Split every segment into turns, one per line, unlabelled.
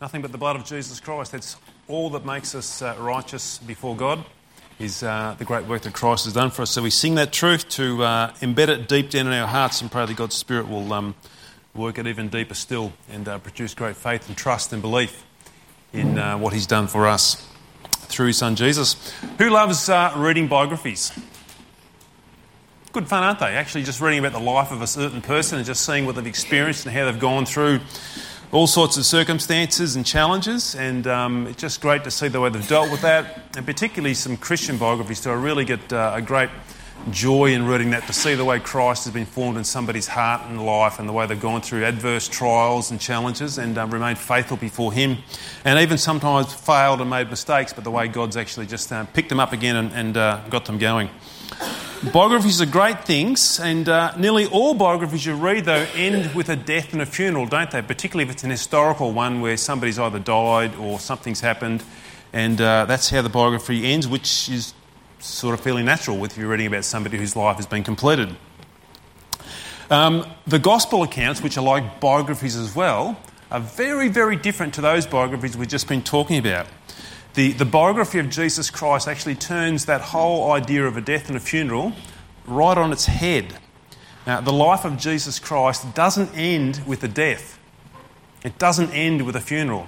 Nothing but the blood of Jesus Christ. That's all that makes us uh, righteous before God, is uh, the great work that Christ has done for us. So we sing that truth to uh, embed it deep down in our hearts and pray that God's Spirit will um, work it even deeper still and uh, produce great faith and trust and belief in uh, what He's done for us through His Son Jesus. Who loves uh, reading biographies? Good fun, aren't they? Actually, just reading about the life of a certain person and just seeing what they've experienced and how they've gone through all sorts of circumstances and challenges, and um, it's just great to see the way they've dealt with that, and particularly some Christian biographies too. I really get uh, a great joy in reading that to see the way Christ has been formed in somebody's heart and life, and the way they've gone through adverse trials and challenges and um, remained faithful before Him, and even sometimes failed and made mistakes, but the way God's actually just uh, picked them up again and, and uh, got them going. Biographies are great things, and uh, nearly all biographies you read, though, end with a death and a funeral, don't they? Particularly if it's an historical one where somebody's either died or something's happened, and uh, that's how the biography ends, which is sort of fairly natural if you're reading about somebody whose life has been completed. Um, the gospel accounts, which are like biographies as well, are very, very different to those biographies we've just been talking about the, the biography of Jesus Christ actually turns that whole idea of a death and a funeral right on its head. Now, the life of Jesus Christ doesn't end with a death, it doesn't end with a funeral.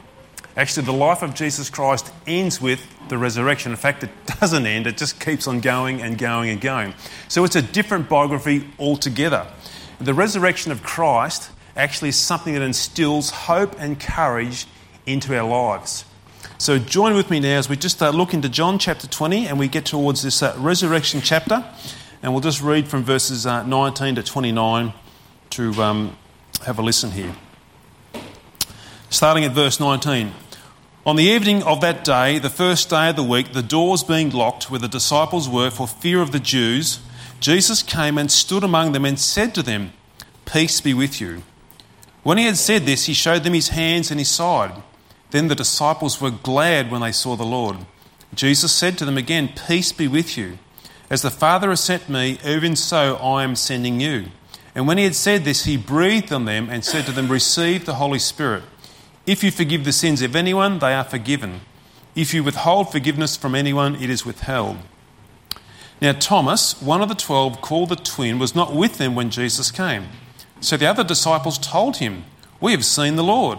Actually, the life of Jesus Christ ends with the resurrection. In fact, it doesn't end, it just keeps on going and going and going. So it's a different biography altogether. The resurrection of Christ actually is something that instills hope and courage into our lives. So join with me now as we just uh, look into John chapter 20 and we get towards this uh, resurrection chapter. And we'll just read from verses uh, 19 to 29 to um, have a listen here. Starting at verse 19. On the evening of that day, the first day of the week, the doors being locked where the disciples were for fear of the Jews, Jesus came and stood among them and said to them, Peace be with you. When he had said this, he showed them his hands and his side. Then the disciples were glad when they saw the Lord. Jesus said to them again, Peace be with you. As the Father has sent me, even so I am sending you. And when he had said this, he breathed on them and said to them, Receive the Holy Spirit. If you forgive the sins of anyone, they are forgiven. If you withhold forgiveness from anyone, it is withheld. Now, Thomas, one of the twelve, called the twin, was not with them when Jesus came. So the other disciples told him, We have seen the Lord.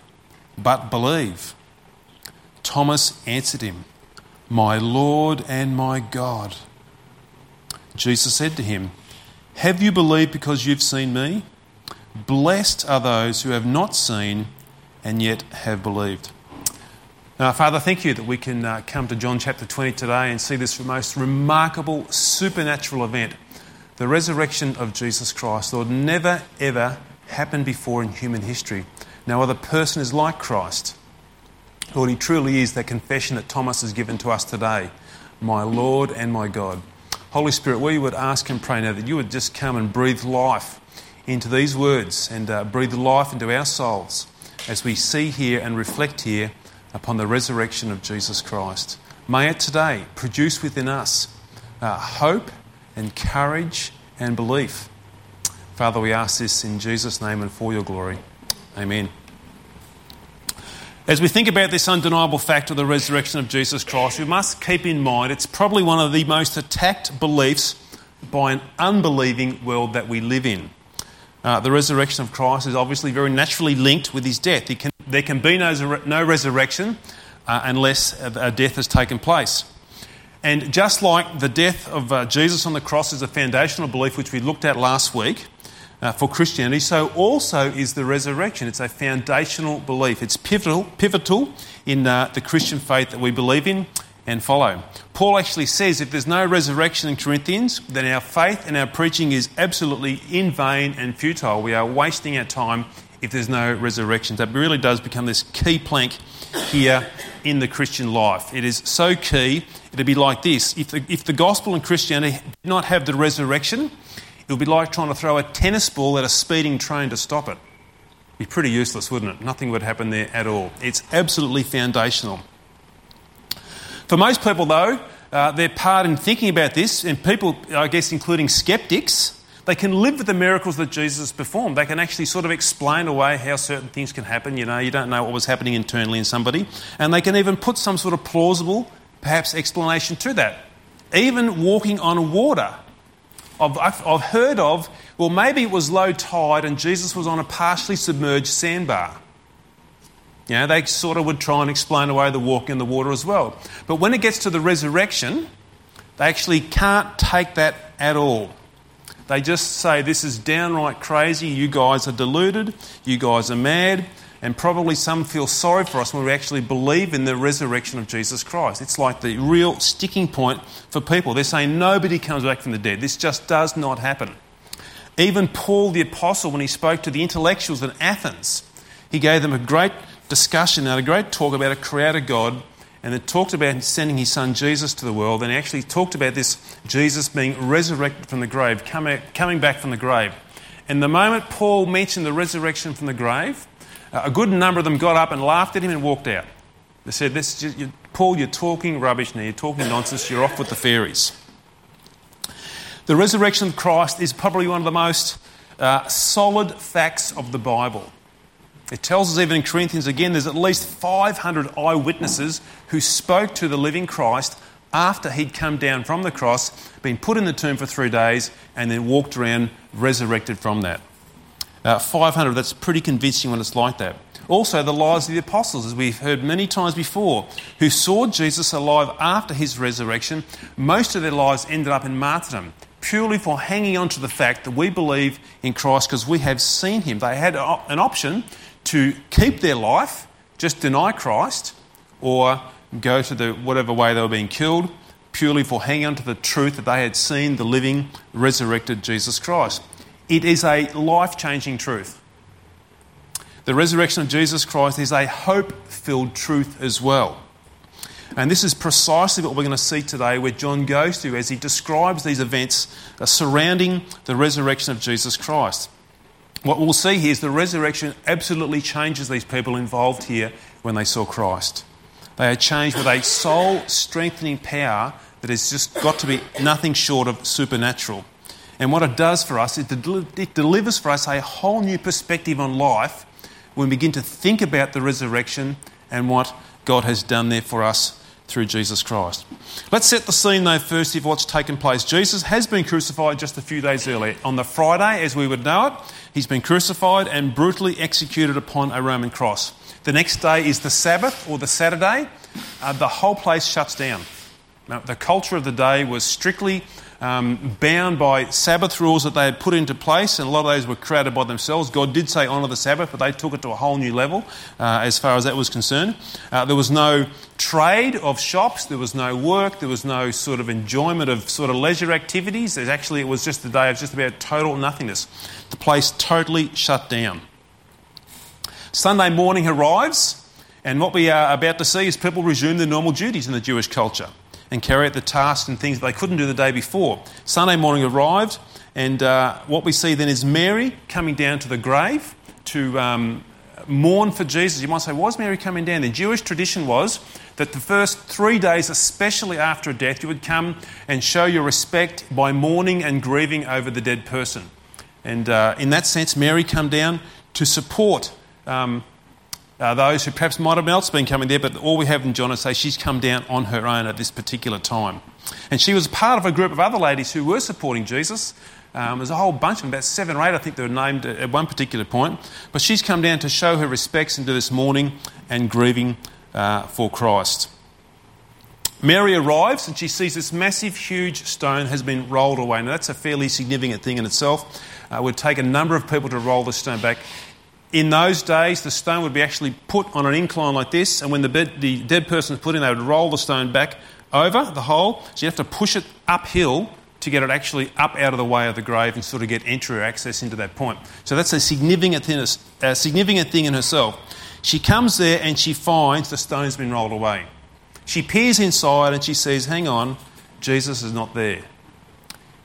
but believe. Thomas answered him, My Lord and my God. Jesus said to him, Have you believed because you've seen me? Blessed are those who have not seen and yet have believed. Now, Father, thank you that we can uh, come to John chapter 20 today and see this most remarkable supernatural event, the resurrection of Jesus Christ. Lord, never ever happened before in human history. No other person is like Christ. Lord, He truly is that confession that Thomas has given to us today my Lord and my God. Holy Spirit, we would ask and pray now that you would just come and breathe life into these words and uh, breathe life into our souls as we see here and reflect here upon the resurrection of Jesus Christ. May it today produce within us uh, hope and courage and belief. Father, we ask this in Jesus' name and for your glory. Amen. As we think about this undeniable fact of the resurrection of Jesus Christ, we must keep in mind it's probably one of the most attacked beliefs by an unbelieving world that we live in. Uh, the resurrection of Christ is obviously very naturally linked with his death. Can, there can be no, no resurrection uh, unless a death has taken place. And just like the death of uh, Jesus on the cross is a foundational belief which we looked at last week, uh, for Christianity, so also is the resurrection. It's a foundational belief. It's pivotal, pivotal in uh, the Christian faith that we believe in and follow. Paul actually says if there's no resurrection in Corinthians, then our faith and our preaching is absolutely in vain and futile. We are wasting our time if there's no resurrection. That really does become this key plank here in the Christian life. It is so key. It'd be like this if the, if the gospel and Christianity did not have the resurrection, it would be like trying to throw a tennis ball at a speeding train to stop it. It'd be pretty useless, wouldn't it? Nothing would happen there at all. It's absolutely foundational. For most people, though, uh, their part in thinking about this, and people, I guess, including skeptics, they can live with the miracles that Jesus performed. They can actually sort of explain away how certain things can happen. You know, you don't know what was happening internally in somebody. And they can even put some sort of plausible, perhaps, explanation to that. Even walking on water. I've, heard of, well, maybe it was low tide and Jesus was on a partially submerged sandbar. You know, they sort of would try and explain away the walking in the water as well. But when it gets to the resurrection, they actually can't take that at all. They just say, This is downright crazy. You guys are deluded. You guys are mad. And probably some feel sorry for us when we actually believe in the resurrection of Jesus Christ. It's like the real sticking point for people. They're saying nobody comes back from the dead. This just does not happen. Even Paul the Apostle, when he spoke to the intellectuals in Athens, he gave them a great discussion and a great talk about a creator God and it talked about sending his son Jesus to the world, and he actually talked about this Jesus being resurrected from the grave, coming back from the grave. And the moment Paul mentioned the resurrection from the grave, a good number of them got up and laughed at him and walked out. They said, this just, you, Paul, you're talking rubbish now, you're talking nonsense, you're off with the fairies. The resurrection of Christ is probably one of the most uh, solid facts of the Bible. It tells us even in Corinthians again, there's at least 500 eyewitnesses who spoke to the living Christ after he'd come down from the cross, been put in the tomb for three days, and then walked around resurrected from that. Uh, 500, that's pretty convincing when it's like that. Also, the lives of the apostles, as we've heard many times before, who saw Jesus alive after his resurrection, most of their lives ended up in martyrdom, purely for hanging on to the fact that we believe in Christ because we have seen him. They had an option to keep their life, just deny Christ, or go to the whatever way they were being killed, purely for hanging on to the truth that they had seen the living, resurrected Jesus Christ. It is a life changing truth. The resurrection of Jesus Christ is a hope filled truth as well. And this is precisely what we're going to see today, where John goes to as he describes these events uh, surrounding the resurrection of Jesus Christ. What we'll see here is the resurrection absolutely changes these people involved here when they saw Christ. They are changed with a soul strengthening power that has just got to be nothing short of supernatural. And what it does for us, it, del- it delivers for us a whole new perspective on life when we begin to think about the resurrection and what God has done there for us through Jesus Christ. Let's set the scene though first of what's taken place. Jesus has been crucified just a few days earlier. On the Friday, as we would know it, he's been crucified and brutally executed upon a Roman cross. The next day is the Sabbath or the Saturday. Uh, the whole place shuts down. Now, the culture of the day was strictly um, bound by Sabbath rules that they had put into place, and a lot of those were created by themselves. God did say honour the Sabbath, but they took it to a whole new level uh, as far as that was concerned. Uh, there was no trade of shops, there was no work, there was no sort of enjoyment of sort of leisure activities. There's actually, it was just a day of just about total nothingness. The place totally shut down. Sunday morning arrives, and what we are about to see is people resume their normal duties in the Jewish culture and carry out the tasks and things they couldn't do the day before. Sunday morning arrived, and uh, what we see then is Mary coming down to the grave to um, mourn for Jesus. You might say, is Mary coming down? The Jewish tradition was that the first three days, especially after a death, you would come and show your respect by mourning and grieving over the dead person. And uh, in that sense, Mary come down to support um, uh, those who perhaps might have else been coming there, but all we have in John is say she's come down on her own at this particular time. And she was part of a group of other ladies who were supporting Jesus. Um, there's a whole bunch of them, about seven or eight, I think they were named at one particular point. But she's come down to show her respects and do this mourning and grieving uh, for Christ. Mary arrives and she sees this massive, huge stone has been rolled away. Now, that's a fairly significant thing in itself. Uh, it would take a number of people to roll the stone back. In those days, the stone would be actually put on an incline like this, and when the, bed, the dead person was put in, they would roll the stone back over the hole. So you have to push it uphill to get it actually up out of the way of the grave and sort of get entry or access into that point. So that's a significant thing, a significant thing in herself. She comes there and she finds the stone's been rolled away. She peers inside and she sees, hang on, Jesus is not there.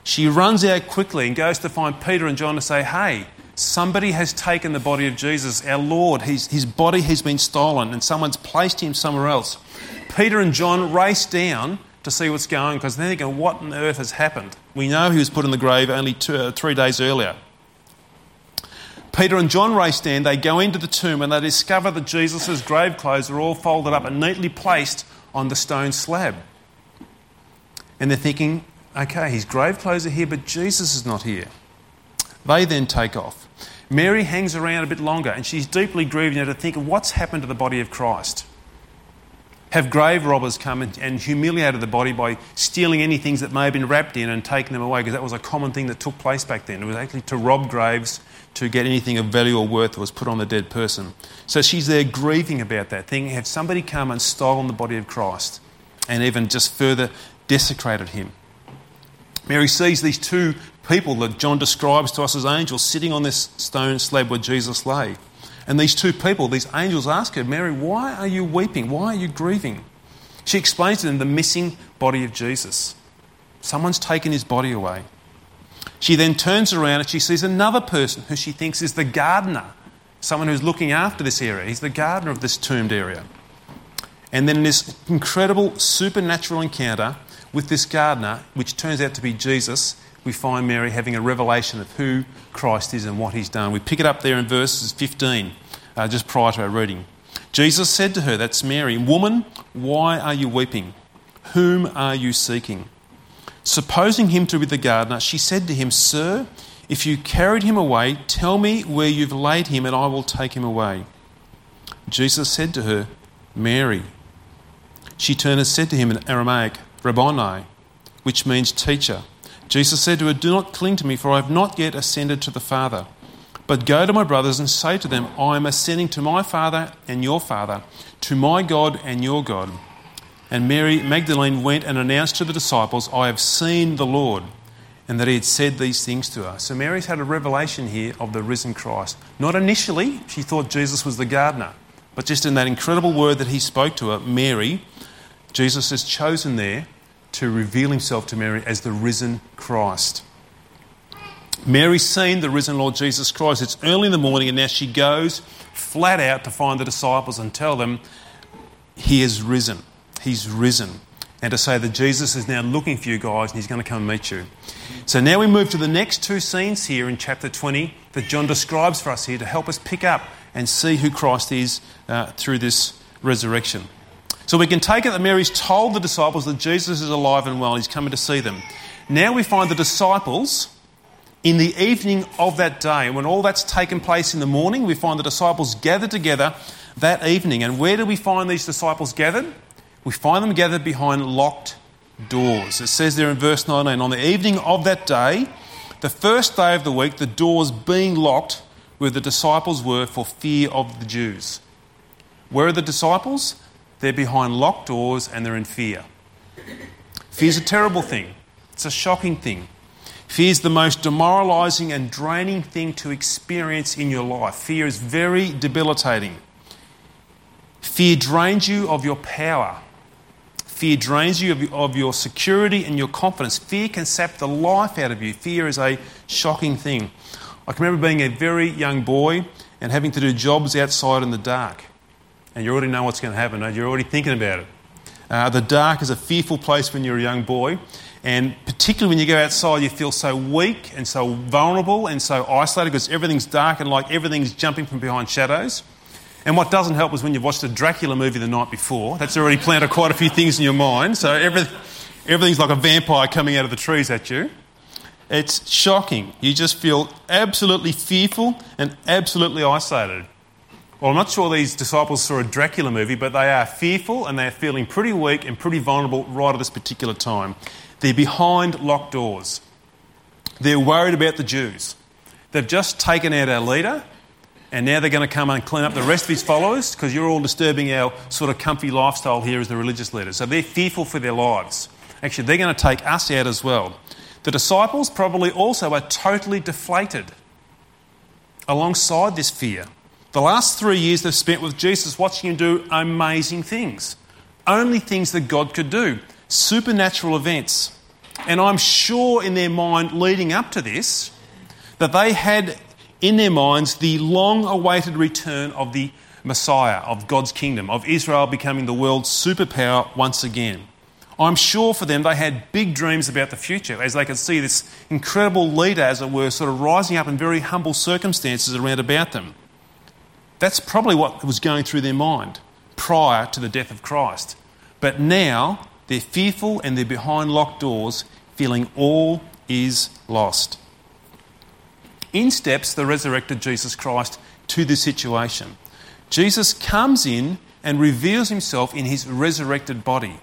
She runs out quickly and goes to find Peter and John to say, hey, somebody has taken the body of Jesus, our Lord. His, body has been stolen and someone's placed him somewhere else. Peter and John race down to see what's going on because they're thinking, what on earth has happened? We know he was put in the grave only two, uh, three days earlier. Peter and John race down, they go into the tomb and they discover that Jesus' grave clothes are all folded up and neatly placed on the stone slab. And they're thinking, okay, his grave clothes are here, but Jesus is not here. They then take off. Mary hangs around a bit longer and she's deeply grieving to think of what's happened to the body of Christ. Have grave robbers come and, and humiliated the body by stealing any things that may have been wrapped in and taken them away? Because that was a common thing that took place back then. It was actually to rob graves to get anything of value or worth that was put on the dead person. So she's there grieving about that, thing. have somebody come and stolen the body of Christ and even just further desecrated him? Mary sees these two people that John describes to us as angels sitting on this stone slab where Jesus lay. And these two people, these angels, ask her, Mary, why are you weeping? Why are you grieving? She explains to them the missing body of Jesus. Someone's taken his body away. She then turns around and she sees another person who she thinks is the gardener, someone who's looking after this area. He's the gardener of this tombed area. And then in this incredible supernatural encounter with this gardener, which turns out to be Jesus, we find Mary having a revelation of who Christ is and what he's done. We pick it up there in verses 15, uh, just prior to our reading. Jesus said to her, That's Mary, Woman, why are you weeping? Whom are you seeking? Supposing him to be the gardener, she said to him, Sir, if you carried him away, tell me where you've laid him, and I will take him away. Jesus said to her, Mary. She turned and said to him in Aramaic, Rabboni, which means teacher. Jesus said to her, Do not cling to me, for I have not yet ascended to the Father. But go to my brothers and say to them, I am ascending to my Father and your Father, to my God and your God. And Mary Magdalene went and announced to the disciples, I have seen the Lord, and that he had said these things to her. So Mary's had a revelation here of the risen Christ. Not initially, she thought Jesus was the gardener, but just in that incredible word that he spoke to her, Mary, Jesus is chosen there to reveal himself to Mary as the risen Christ. Mary's seen the risen Lord Jesus Christ. It's early in the morning, and now she goes flat out to find the disciples and tell them, He is risen. He's risen. And to say that Jesus is now looking for you guys and he's going to come meet you. So now we move to the next two scenes here in chapter 20 that John describes for us here to help us pick up and see who Christ is uh, through this resurrection. So we can take it that Mary's told the disciples that Jesus is alive and well, he's coming to see them. Now we find the disciples in the evening of that day, when all that's taken place in the morning, we find the disciples gathered together that evening. And where do we find these disciples gathered? We find them gathered behind locked doors. It says there in verse 19 on the evening of that day, the first day of the week, the doors being locked where the disciples were for fear of the Jews. Where are the disciples? They're behind locked doors and they're in fear. Fear is a terrible thing, it's a shocking thing. Fear is the most demoralizing and draining thing to experience in your life. Fear is very debilitating. Fear drains you of your power. Fear drains you of your security and your confidence. Fear can sap the life out of you. Fear is a shocking thing. I can remember being a very young boy and having to do jobs outside in the dark and you already know what's going to happen. Right? You're already thinking about it. Uh, the dark is a fearful place when you're a young boy, and particularly when you go outside, you feel so weak and so vulnerable and so isolated because everything's dark and like everything's jumping from behind shadows. And what doesn't help is when you've watched a Dracula movie the night before. That's already planted quite a few things in your mind. So everything's like a vampire coming out of the trees at you. It's shocking. You just feel absolutely fearful and absolutely isolated. Well, I'm not sure these disciples saw a Dracula movie, but they are fearful and they're feeling pretty weak and pretty vulnerable right at this particular time. They're behind locked doors. They're worried about the Jews. They've just taken out our leader, and now they're going to come and clean up the rest of his followers because you're all disturbing our sort of comfy lifestyle here as the religious leaders. So they're fearful for their lives. Actually, they're going to take us out as well. The disciples probably also are totally deflated alongside this fear. The last three years they've spent with Jesus watching him do amazing things. Only things that God could do, supernatural events. And I'm sure in their mind leading up to this that they had in their minds the long awaited return of the Messiah, of God's kingdom, of Israel becoming the world's superpower once again. I'm sure for them they had big dreams about the future as they could see this incredible leader, as it were, sort of rising up in very humble circumstances around about them. That's probably what was going through their mind prior to the death of Christ. But now they're fearful and they're behind locked doors, feeling all is lost. In steps the resurrected Jesus Christ to this situation. Jesus comes in and reveals himself in his resurrected body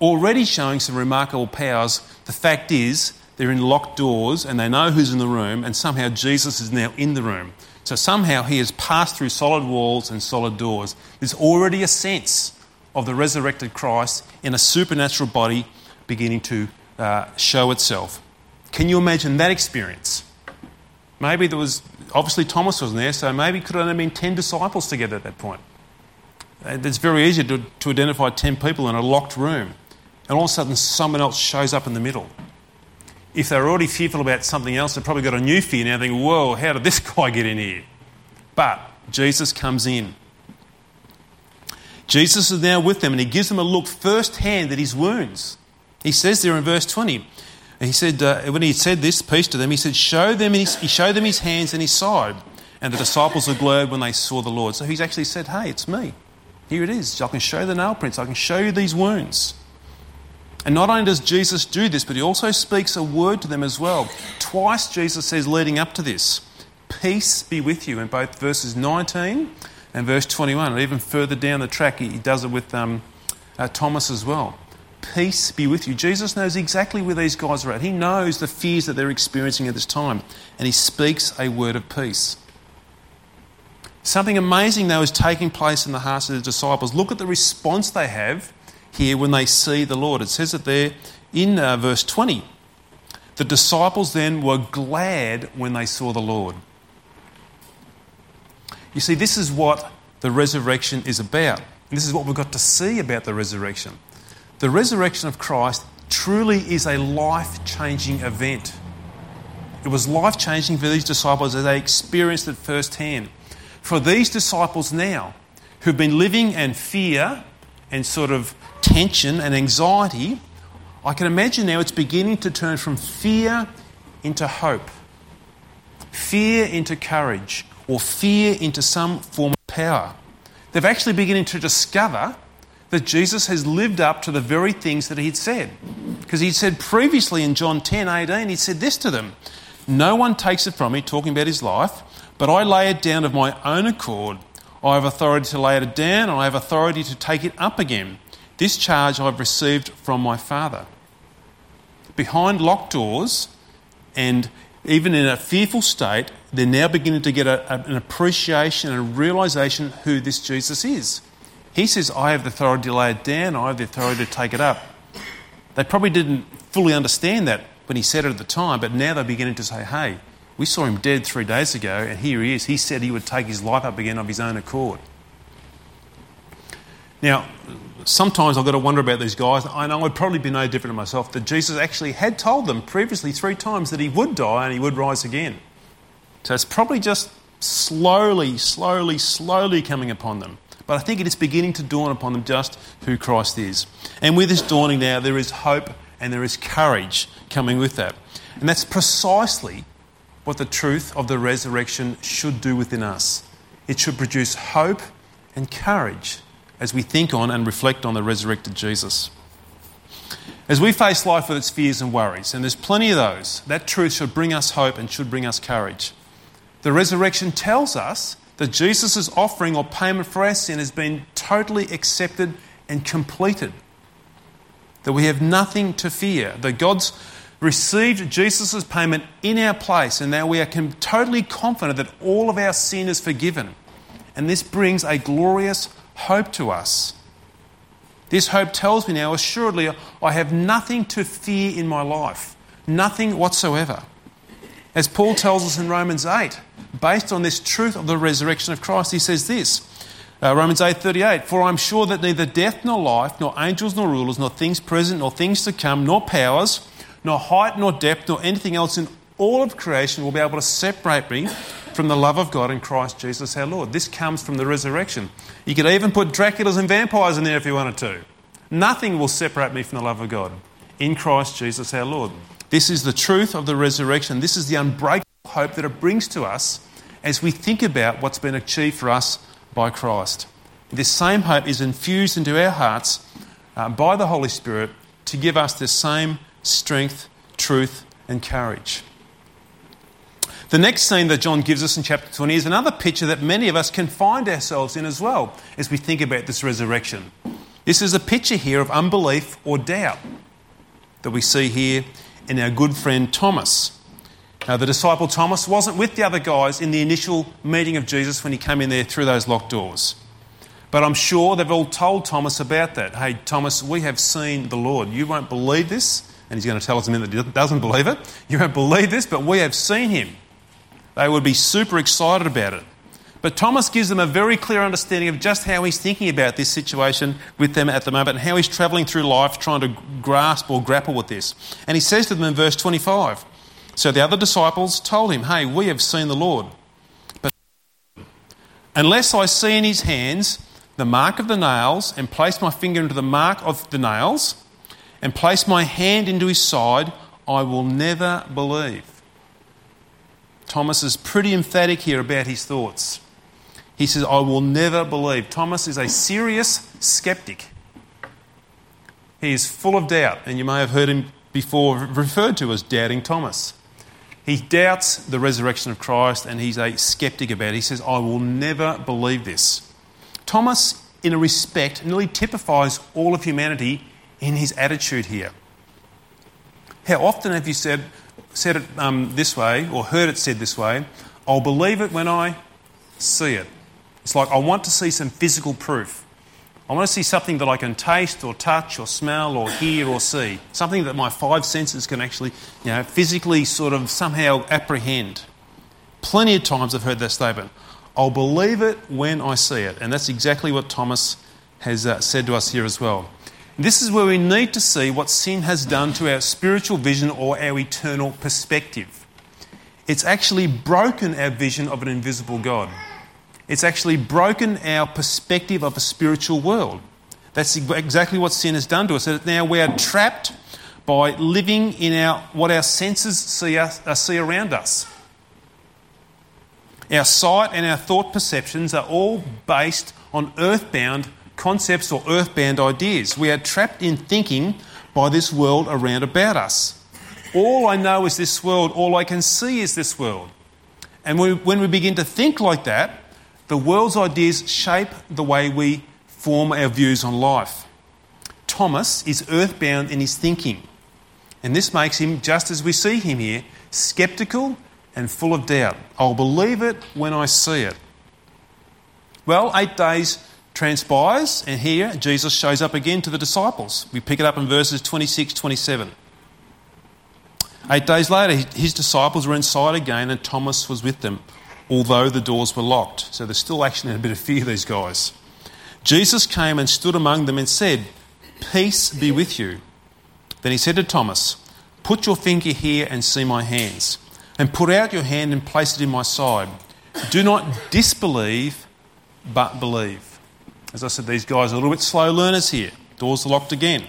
already showing some remarkable powers. The fact is, they're in locked doors and they know who's in the room, and somehow Jesus is now in the room. So somehow he has passed through solid walls and solid doors. There's already a sense of the resurrected Christ in a supernatural body beginning to uh, show itself. Can you imagine that experience? Maybe there was, obviously Thomas wasn't there, so maybe it could have been 10 disciples together at that point. It's very easy to, to identify 10 people in a locked room and all of a sudden someone else shows up in the middle. If they're already fearful about something else, they've probably got a new fear now, thinking, whoa, how did this guy get in here? But Jesus comes in. Jesus is now with them and he gives them a look firsthand at his wounds. He says there in verse 20, he said, uh, when he said this piece to them, he said, show them his, he showed them his hands and his side. And the disciples were glad when they saw the Lord. So he's actually said, hey, it's me. Here it is. I can show the nail prints. I can show you these wounds. And not only does Jesus do this, but he also speaks a word to them as well. Twice Jesus says, leading up to this, Peace be with you, in both verses 19 and verse 21. And even further down the track, he does it with um, uh, Thomas as well. Peace be with you. Jesus knows exactly where these guys are at. He knows the fears that they're experiencing at this time, and he speaks a word of peace. Something amazing, though, is taking place in the hearts of the disciples. Look at the response they have here when they see the Lord. It says it there in uh, verse 20. The disciples then were glad when they saw the Lord. You see, this is what the resurrection is about. And this is what we've got to see about the resurrection. The resurrection of Christ truly is a life changing event. It was life changing for these disciples as they experienced it firsthand. For these disciples now, who've been living in fear and sort of tension and anxiety, I can imagine now it's beginning to turn from fear into hope, fear into courage, or fear into some form of power. They're actually beginning to discover that Jesus has lived up to the very things that he'd said. Because he'd said previously in John 10 18, he said this to them No one takes it from me, talking about his life, but I lay it down of my own accord. I have authority to lay it down, and I have authority to take it up again. This charge I've received from my Father. Behind locked doors, and even in a fearful state, they're now beginning to get a, a, an appreciation and a realization who this Jesus is. He says, I have the authority to lay it down, I have the authority to take it up. They probably didn't fully understand that when he said it at the time, but now they're beginning to say, hey, we saw him dead three days ago, and here he is. He said he would take his life up again of his own accord. Now, sometimes I've got to wonder about these guys. I know I'd probably be no different to myself that Jesus actually had told them previously three times that he would die and he would rise again. So it's probably just slowly, slowly, slowly coming upon them. But I think it is beginning to dawn upon them just who Christ is. And with this dawning now, there is hope and there is courage coming with that. And that's precisely what the truth of the resurrection should do within us. It should produce hope and courage as we think on and reflect on the resurrected Jesus. As we face life with its fears and worries, and there's plenty of those, that truth should bring us hope and should bring us courage. The resurrection tells us that Jesus' offering or payment for our sin has been totally accepted and completed. That we have nothing to fear. That God's received Jesus' payment in our place, and now we are totally confident that all of our sin is forgiven. And this brings a glorious hope to us. This hope tells me now, assuredly, I have nothing to fear in my life. Nothing whatsoever. As Paul tells us in Romans 8, based on this truth of the resurrection of Christ, he says this uh, Romans 8:38 For I'm sure that neither death nor life nor angels nor rulers nor things present nor things to come nor powers nor height nor depth nor anything else in all of creation will be able to separate me from the love of God in Christ Jesus our Lord. This comes from the resurrection. You could even put Draculas and vampires in there if you wanted to. Nothing will separate me from the love of God in Christ Jesus our Lord. This is the truth of the resurrection. This is the unbreakable hope that it brings to us as we think about what's been achieved for us by Christ. This same hope is infused into our hearts uh, by the Holy Spirit to give us the same strength, truth, and courage. The next scene that John gives us in chapter 20 is another picture that many of us can find ourselves in as well as we think about this resurrection. This is a picture here of unbelief or doubt that we see here in our good friend Thomas. Now, the disciple Thomas wasn't with the other guys in the initial meeting of Jesus when he came in there through those locked doors. But I'm sure they've all told Thomas about that. Hey, Thomas, we have seen the Lord. You won't believe this. And he's going to tell us a minute that he doesn't believe it. You won't believe this, but we have seen him. They would be super excited about it. But Thomas gives them a very clear understanding of just how he's thinking about this situation with them at the moment and how he's travelling through life trying to grasp or grapple with this. And he says to them in verse 25 So the other disciples told him, Hey, we have seen the Lord. But unless I see in his hands the mark of the nails and place my finger into the mark of the nails and place my hand into his side, I will never believe. Thomas is pretty emphatic here about his thoughts. He says, I will never believe. Thomas is a serious skeptic. He is full of doubt, and you may have heard him before referred to as doubting Thomas. He doubts the resurrection of Christ and he's a skeptic about it. He says, I will never believe this. Thomas, in a respect, nearly typifies all of humanity in his attitude here. How often have you said, said it um, this way, or heard it said this way? I'll believe it when I see it. It's like I want to see some physical proof. I want to see something that I can taste or touch or smell or hear or see. Something that my five senses can actually, you know, physically sort of somehow apprehend. Plenty of times I've heard that statement. I'll believe it when I see it. And that's exactly what Thomas has uh, said to us here as well. This is where we need to see what sin has done to our spiritual vision or our eternal perspective. It's actually broken our vision of an invisible God. It's actually broken our perspective of a spiritual world. That's exactly what sin has done to us. Now we are trapped by living in our, what our senses see, us, uh, see around us. Our sight and our thought perceptions are all based on earthbound concepts or earthbound ideas. We are trapped in thinking by this world around about us. All I know is this world, all I can see is this world. And when we begin to think like that, the world's ideas shape the way we form our views on life. Thomas is earthbound in his thinking, and this makes him, just as we see him here, skeptical and full of doubt. I'll believe it when I see it. Well, eight days transpires, and here Jesus shows up again to the disciples. We pick it up in verses 26 27. Eight days later, his disciples were inside again, and Thomas was with them although the doors were locked. So they're still actually a bit of fear, these guys. Jesus came and stood among them and said, Peace be with you. Then he said to Thomas, Put your finger here and see my hands, and put out your hand and place it in my side. Do not disbelieve, but believe. As I said, these guys are a little bit slow learners here. Doors locked again.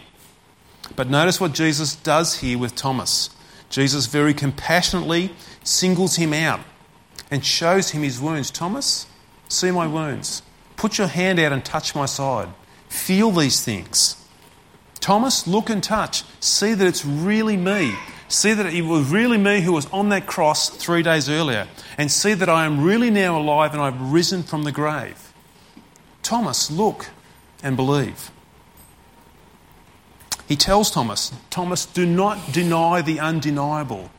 But notice what Jesus does here with Thomas. Jesus very compassionately singles him out and shows him his wounds. Thomas, see my wounds. Put your hand out and touch my side. Feel these things. Thomas, look and touch. See that it's really me. See that it was really me who was on that cross three days earlier. And see that I am really now alive and I've risen from the grave. Thomas, look and believe. He tells Thomas, Thomas, do not deny the undeniable.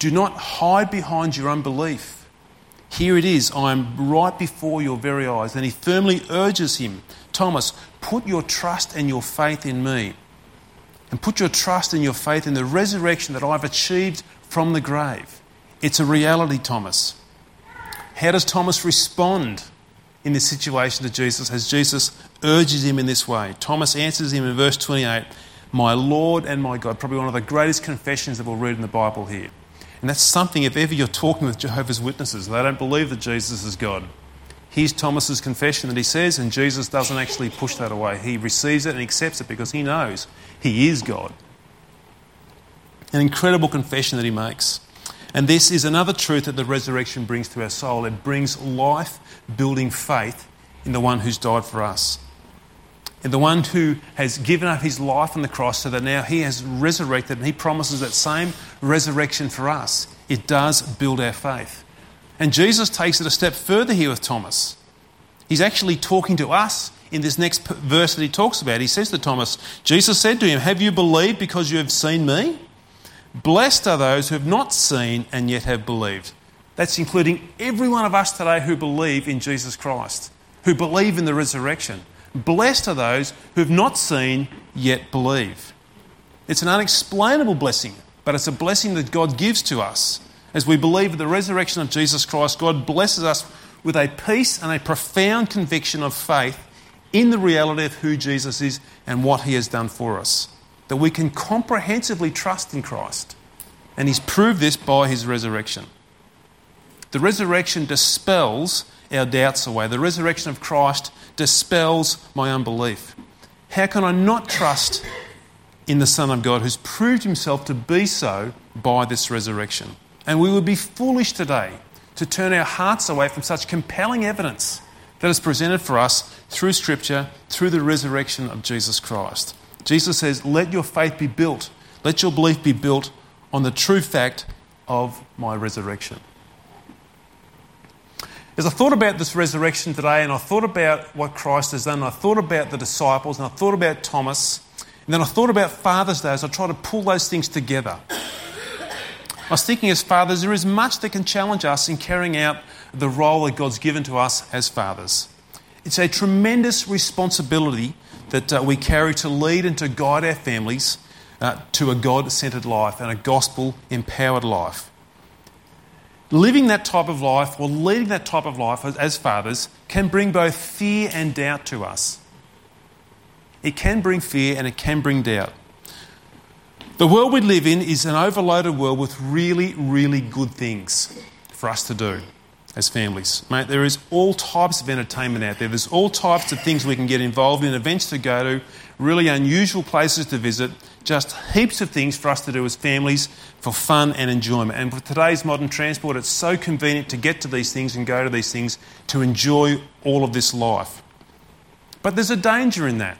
Do not hide behind your unbelief. Here it is, I am right before your very eyes. And he firmly urges him, Thomas, put your trust and your faith in me. and put your trust and your faith in the resurrection that I've achieved from the grave. It's a reality, Thomas. How does Thomas respond in this situation to Jesus as Jesus urges him in this way? Thomas answers him in verse 28 My Lord and my God. Probably one of the greatest confessions that we'll read in the Bible here. And that's something, if ever you're talking with Jehovah's Witnesses, they don't believe that Jesus is God. Here's Thomas's confession that he says, and Jesus doesn't actually push that away. He receives it and accepts it because he knows he is God. An incredible confession that he makes. And this is another truth that the resurrection brings to our soul. It brings life building faith in the one who's died for us. And the one who has given up his life on the cross so that now he has resurrected and he promises that same resurrection for us. It does build our faith. And Jesus takes it a step further here with Thomas. He's actually talking to us in this next verse that he talks about. He says to Thomas, Jesus said to him, Have you believed because you have seen me? Blessed are those who have not seen and yet have believed. That's including every one of us today who believe in Jesus Christ, who believe in the resurrection. Blessed are those who have not seen yet believe. It's an unexplainable blessing, but it's a blessing that God gives to us. As we believe in the resurrection of Jesus Christ, God blesses us with a peace and a profound conviction of faith in the reality of who Jesus is and what he has done for us. That we can comprehensively trust in Christ. And he's proved this by his resurrection. The resurrection dispels our doubts away. The resurrection of Christ dispels my unbelief. How can I not trust in the Son of God who's proved himself to be so by this resurrection? And we would be foolish today to turn our hearts away from such compelling evidence that is presented for us through Scripture, through the resurrection of Jesus Christ. Jesus says, Let your faith be built, let your belief be built on the true fact of my resurrection. As I thought about this resurrection today, and I thought about what Christ has done, and I thought about the disciples, and I thought about Thomas, and then I thought about Father's Day as I try to pull those things together. I was thinking, as fathers, there is much that can challenge us in carrying out the role that God's given to us as fathers. It's a tremendous responsibility that uh, we carry to lead and to guide our families uh, to a God centered life and a gospel empowered life. Living that type of life or leading that type of life as, as fathers can bring both fear and doubt to us. It can bring fear and it can bring doubt. The world we live in is an overloaded world with really, really good things for us to do as families. Mate, there is all types of entertainment out there. There's all types of things we can get involved in, events to go to, really unusual places to visit, just heaps of things for us to do as families for fun and enjoyment. And with today's modern transport, it's so convenient to get to these things and go to these things to enjoy all of this life. But there's a danger in that.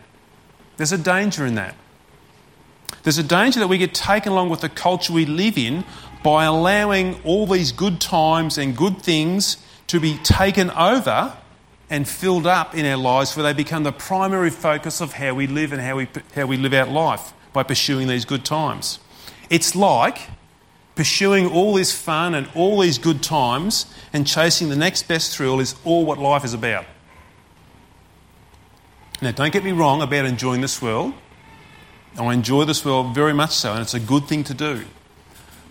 There's a danger in that. There's a danger that we get taken along with the culture we live in by allowing all these good times and good things to be taken over and filled up in our lives where they become the primary focus of how we live and how we, how we live out life by pursuing these good times. It's like pursuing all this fun and all these good times and chasing the next best thrill is all what life is about. Now, don't get me wrong about enjoying this world. I enjoy this world very much so, and it's a good thing to do.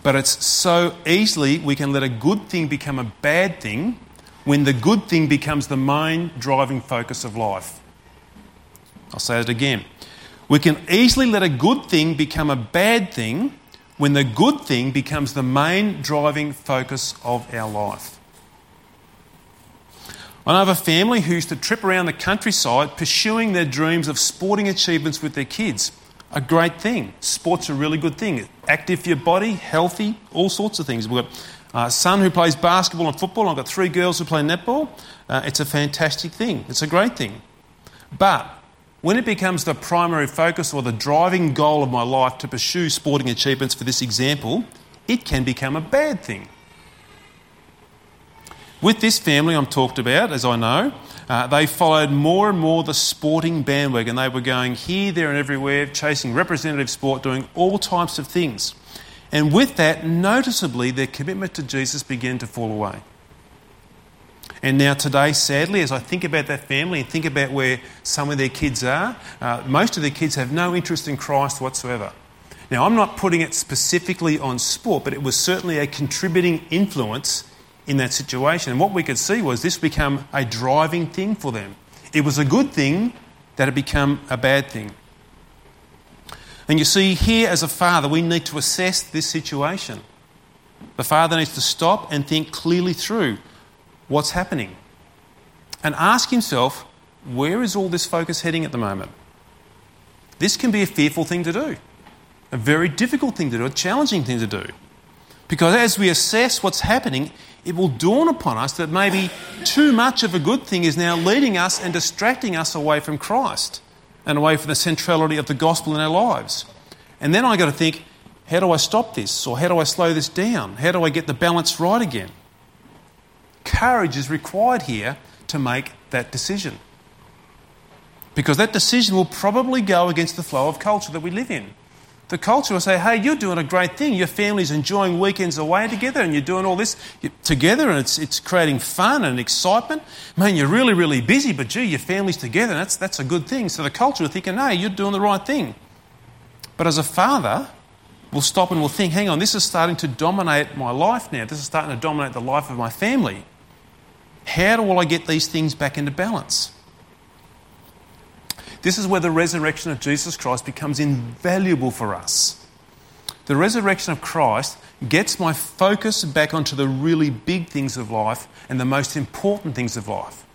But it's so easily we can let a good thing become a bad thing when the good thing becomes the main driving focus of life. I'll say it again. We can easily let a good thing become a bad thing when the good thing becomes the main driving focus of our life. I know of a family who used to trip around the countryside pursuing their dreams of sporting achievements with their kids a great thing. Sport's a really good thing. Active for your body, healthy, all sorts of things. We've got a son who plays basketball and football. I've got three girls who play netball. Uh, it's a fantastic thing. It's a great thing. But when it becomes the primary focus or the driving goal of my life to pursue sporting achievements for this example, it can become a bad thing. With this family I'm talked about, as I know, uh, they followed more and more the sporting bandwagon. They were going here, there, and everywhere, chasing representative sport, doing all types of things. And with that, noticeably, their commitment to Jesus began to fall away. And now, today, sadly, as I think about that family and think about where some of their kids are, uh, most of their kids have no interest in Christ whatsoever. Now, I'm not putting it specifically on sport, but it was certainly a contributing influence in that situation. And what we could see was this become a driving thing for them. It was a good thing that had become a bad thing. And you see, here as a father, we need to assess this situation. The father needs to stop and think clearly through what's happening and ask himself, where is all this focus heading at the moment? This can be a fearful thing to do, a very difficult thing to do, a challenging thing to do. Because as we assess what's happening, it will dawn upon us that maybe too much of a good thing is now leading us and distracting us away from Christ and away from the centrality of the gospel in our lives. And then I got to think, how do I stop this? Or how do I slow this down? How do I get the balance right again? Courage is required here to make that decision. Because that decision will probably go against the flow of culture that we live in. The culture will say, hey, you're doing a great thing. Your family's enjoying weekends away together and you're doing all this together and it's, it's creating fun and excitement. Man, you're really, really busy, but gee, your family's together. That's, that's a good thing. So the culture will thinking, hey, you're doing the right thing. But as a father, we'll stop and we'll think, hang on, this is starting to dominate my life now. This is starting to dominate the life of my family. How do I get these things back into balance? This is where the resurrection of Jesus Christ becomes invaluable for us. The resurrection of Christ gets my focus back onto the really big things of life and the most important things of life.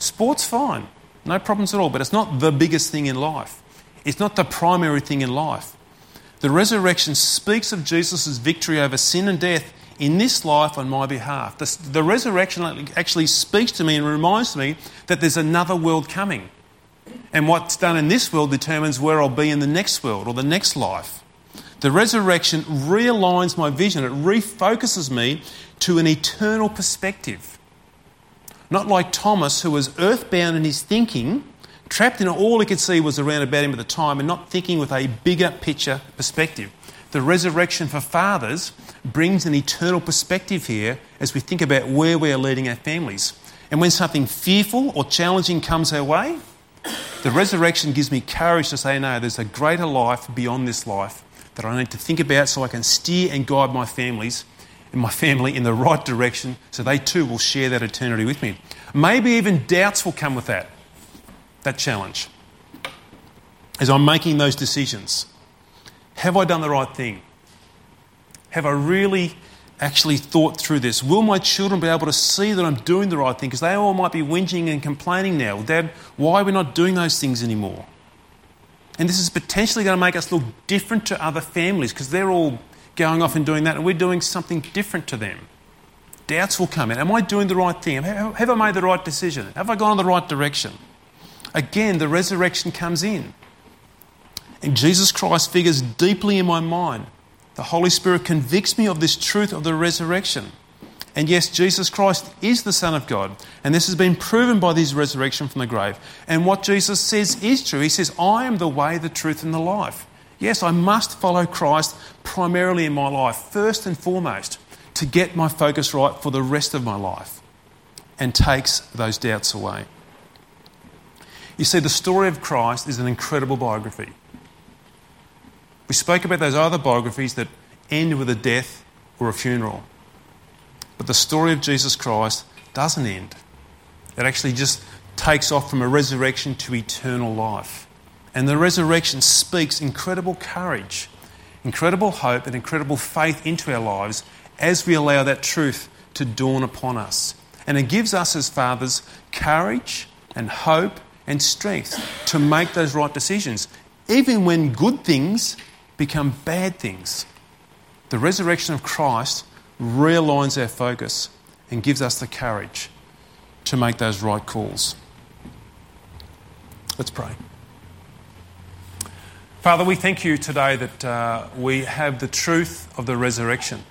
Sport's fine, no problems at all, but it's not the biggest thing in life. It's not the primary thing in life. The resurrection speaks of Jesus' victory over sin and death in this life on my behalf. The, the, resurrection actually speaks to me and reminds me that there's another world coming. And what's done in this world determines where I'll be in the next world or the next life. The resurrection realigns my vision, it refocuses me to an eternal perspective. Not like Thomas, who was earthbound in his thinking, trapped in all he could see was around about him at the time, and not thinking with a bigger picture perspective. The resurrection for fathers brings an eternal perspective here as we think about where we are leading our families. And when something fearful or challenging comes our way, the resurrection gives me courage to say, no, there's a greater life beyond this life that I need to think about so I can steer and guide my families and my family in the right direction so they too will share that eternity with me. Maybe even doubts will come with that, that challenge. As I'm making those decisions, have I done the right thing? Have I really actually thought through this? Will my children be able to see that I'm doing the right thing? Because they all might be whinging and complaining now. Dad, why are we not doing those things anymore? And this is potentially going to make us look different to other families because they're all going off and doing that and we're doing something different to them. Doubts will come in. Am I doing the right thing? Have I made the right decision? Have I gone in the right direction? Again, the resurrection comes in. And Jesus Christ figures deeply in my mind the Holy Spirit convicts me of this truth of the resurrection. And yes, Jesus Christ is the Son of God. And this has been proven by his resurrection from the grave. And what Jesus says is true. He says, I am the way, the truth, and the life. Yes, I must follow Christ primarily in my life, first and foremost, to get my focus right for the rest of my life and takes those doubts away. You see, the story of Christ is an incredible biography. We spoke about those other biographies that end with a death or a funeral. But the story of Jesus Christ doesn't end. It actually just takes off from a resurrection to eternal life. And the resurrection speaks incredible courage, incredible hope, and incredible faith into our lives as we allow that truth to dawn upon us. And it gives us as fathers courage and hope and strength to make those right decisions, even when good things become bad things. The resurrection of Christ realigns our focus and gives us the courage to make those right calls. Let's pray. Father, we thank you today that uh, we have the truth of the resurrection.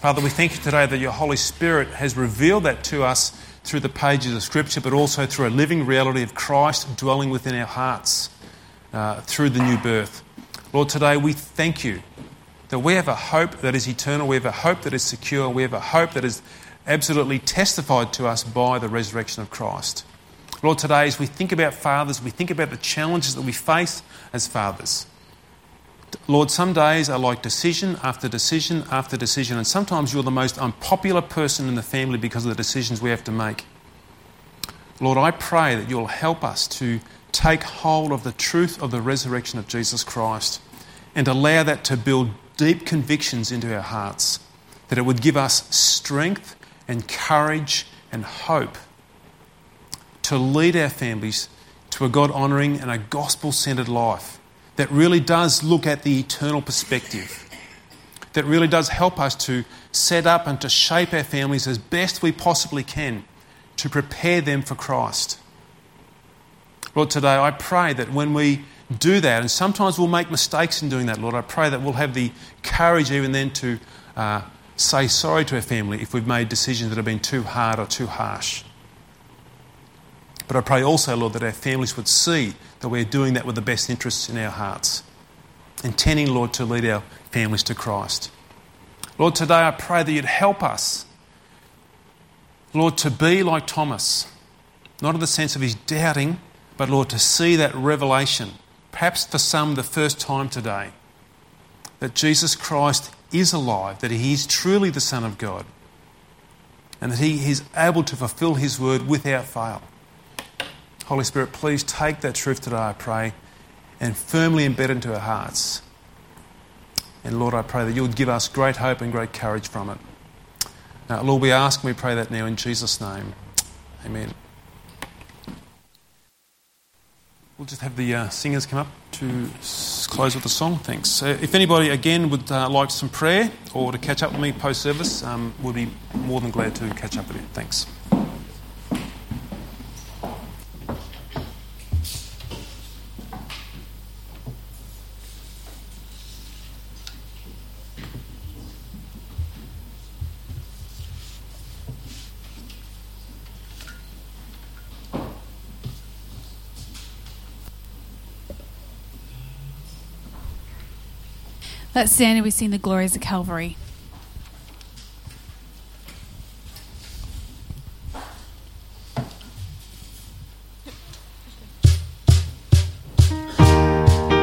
Father, we thank you today that your Holy Spirit has revealed that to us through the pages of Scripture, but also through a living reality of Christ dwelling within our hearts uh, through the new birth. Lord, today we thank you that we have a hope that is eternal, we have a hope that is secure, we have a hope that is absolutely testified to us by the resurrection of Christ. Lord, today as we think about fathers, we think about the challenges that we face as fathers. Lord, some days are like decision after decision after decision, and sometimes you're the most unpopular person in the family because of the decisions we have to make. Lord, I pray that you'll help us to take hold of the truth of the resurrection of Jesus Christ and allow that to build deep convictions into our hearts, that it would give us strength and courage and hope to lead our families to a God honouring and a gospel centred life that really does look at the eternal perspective, that really does help us to set up and to shape our families as best we possibly can to prepare them for Christ. Lord, today I pray that when we do that, and sometimes we'll make mistakes in doing that, Lord, I pray that we'll have the courage even then to uh, say sorry to our family if we've made decisions that have been too hard or too harsh. But I pray also, Lord, that our families would see that we're doing that with the best interests in our hearts, intending, Lord, to lead our families to Christ. Lord, today I pray that you'd help us, Lord, to be like Thomas, not in the sense of his doubting, but Lord, to see that revelation, perhaps for some the first time today, that Jesus Christ is alive, that he is truly the Son of God, and that he is able to fulfill his word without fail. Holy Spirit, please take that truth today, I pray, and firmly embed it into our hearts. And Lord, I pray that you would give us great hope and great courage from it. Now, Lord, we ask and we pray that now in Jesus' name. Amen. We'll just have the uh, singers come up to close with the song. Thanks. If anybody, again, would uh, like some prayer or to catch up with me post service, um, we'll be more than glad to catch up with you. Thanks.
Let's stand and we sing the glories of Calvary.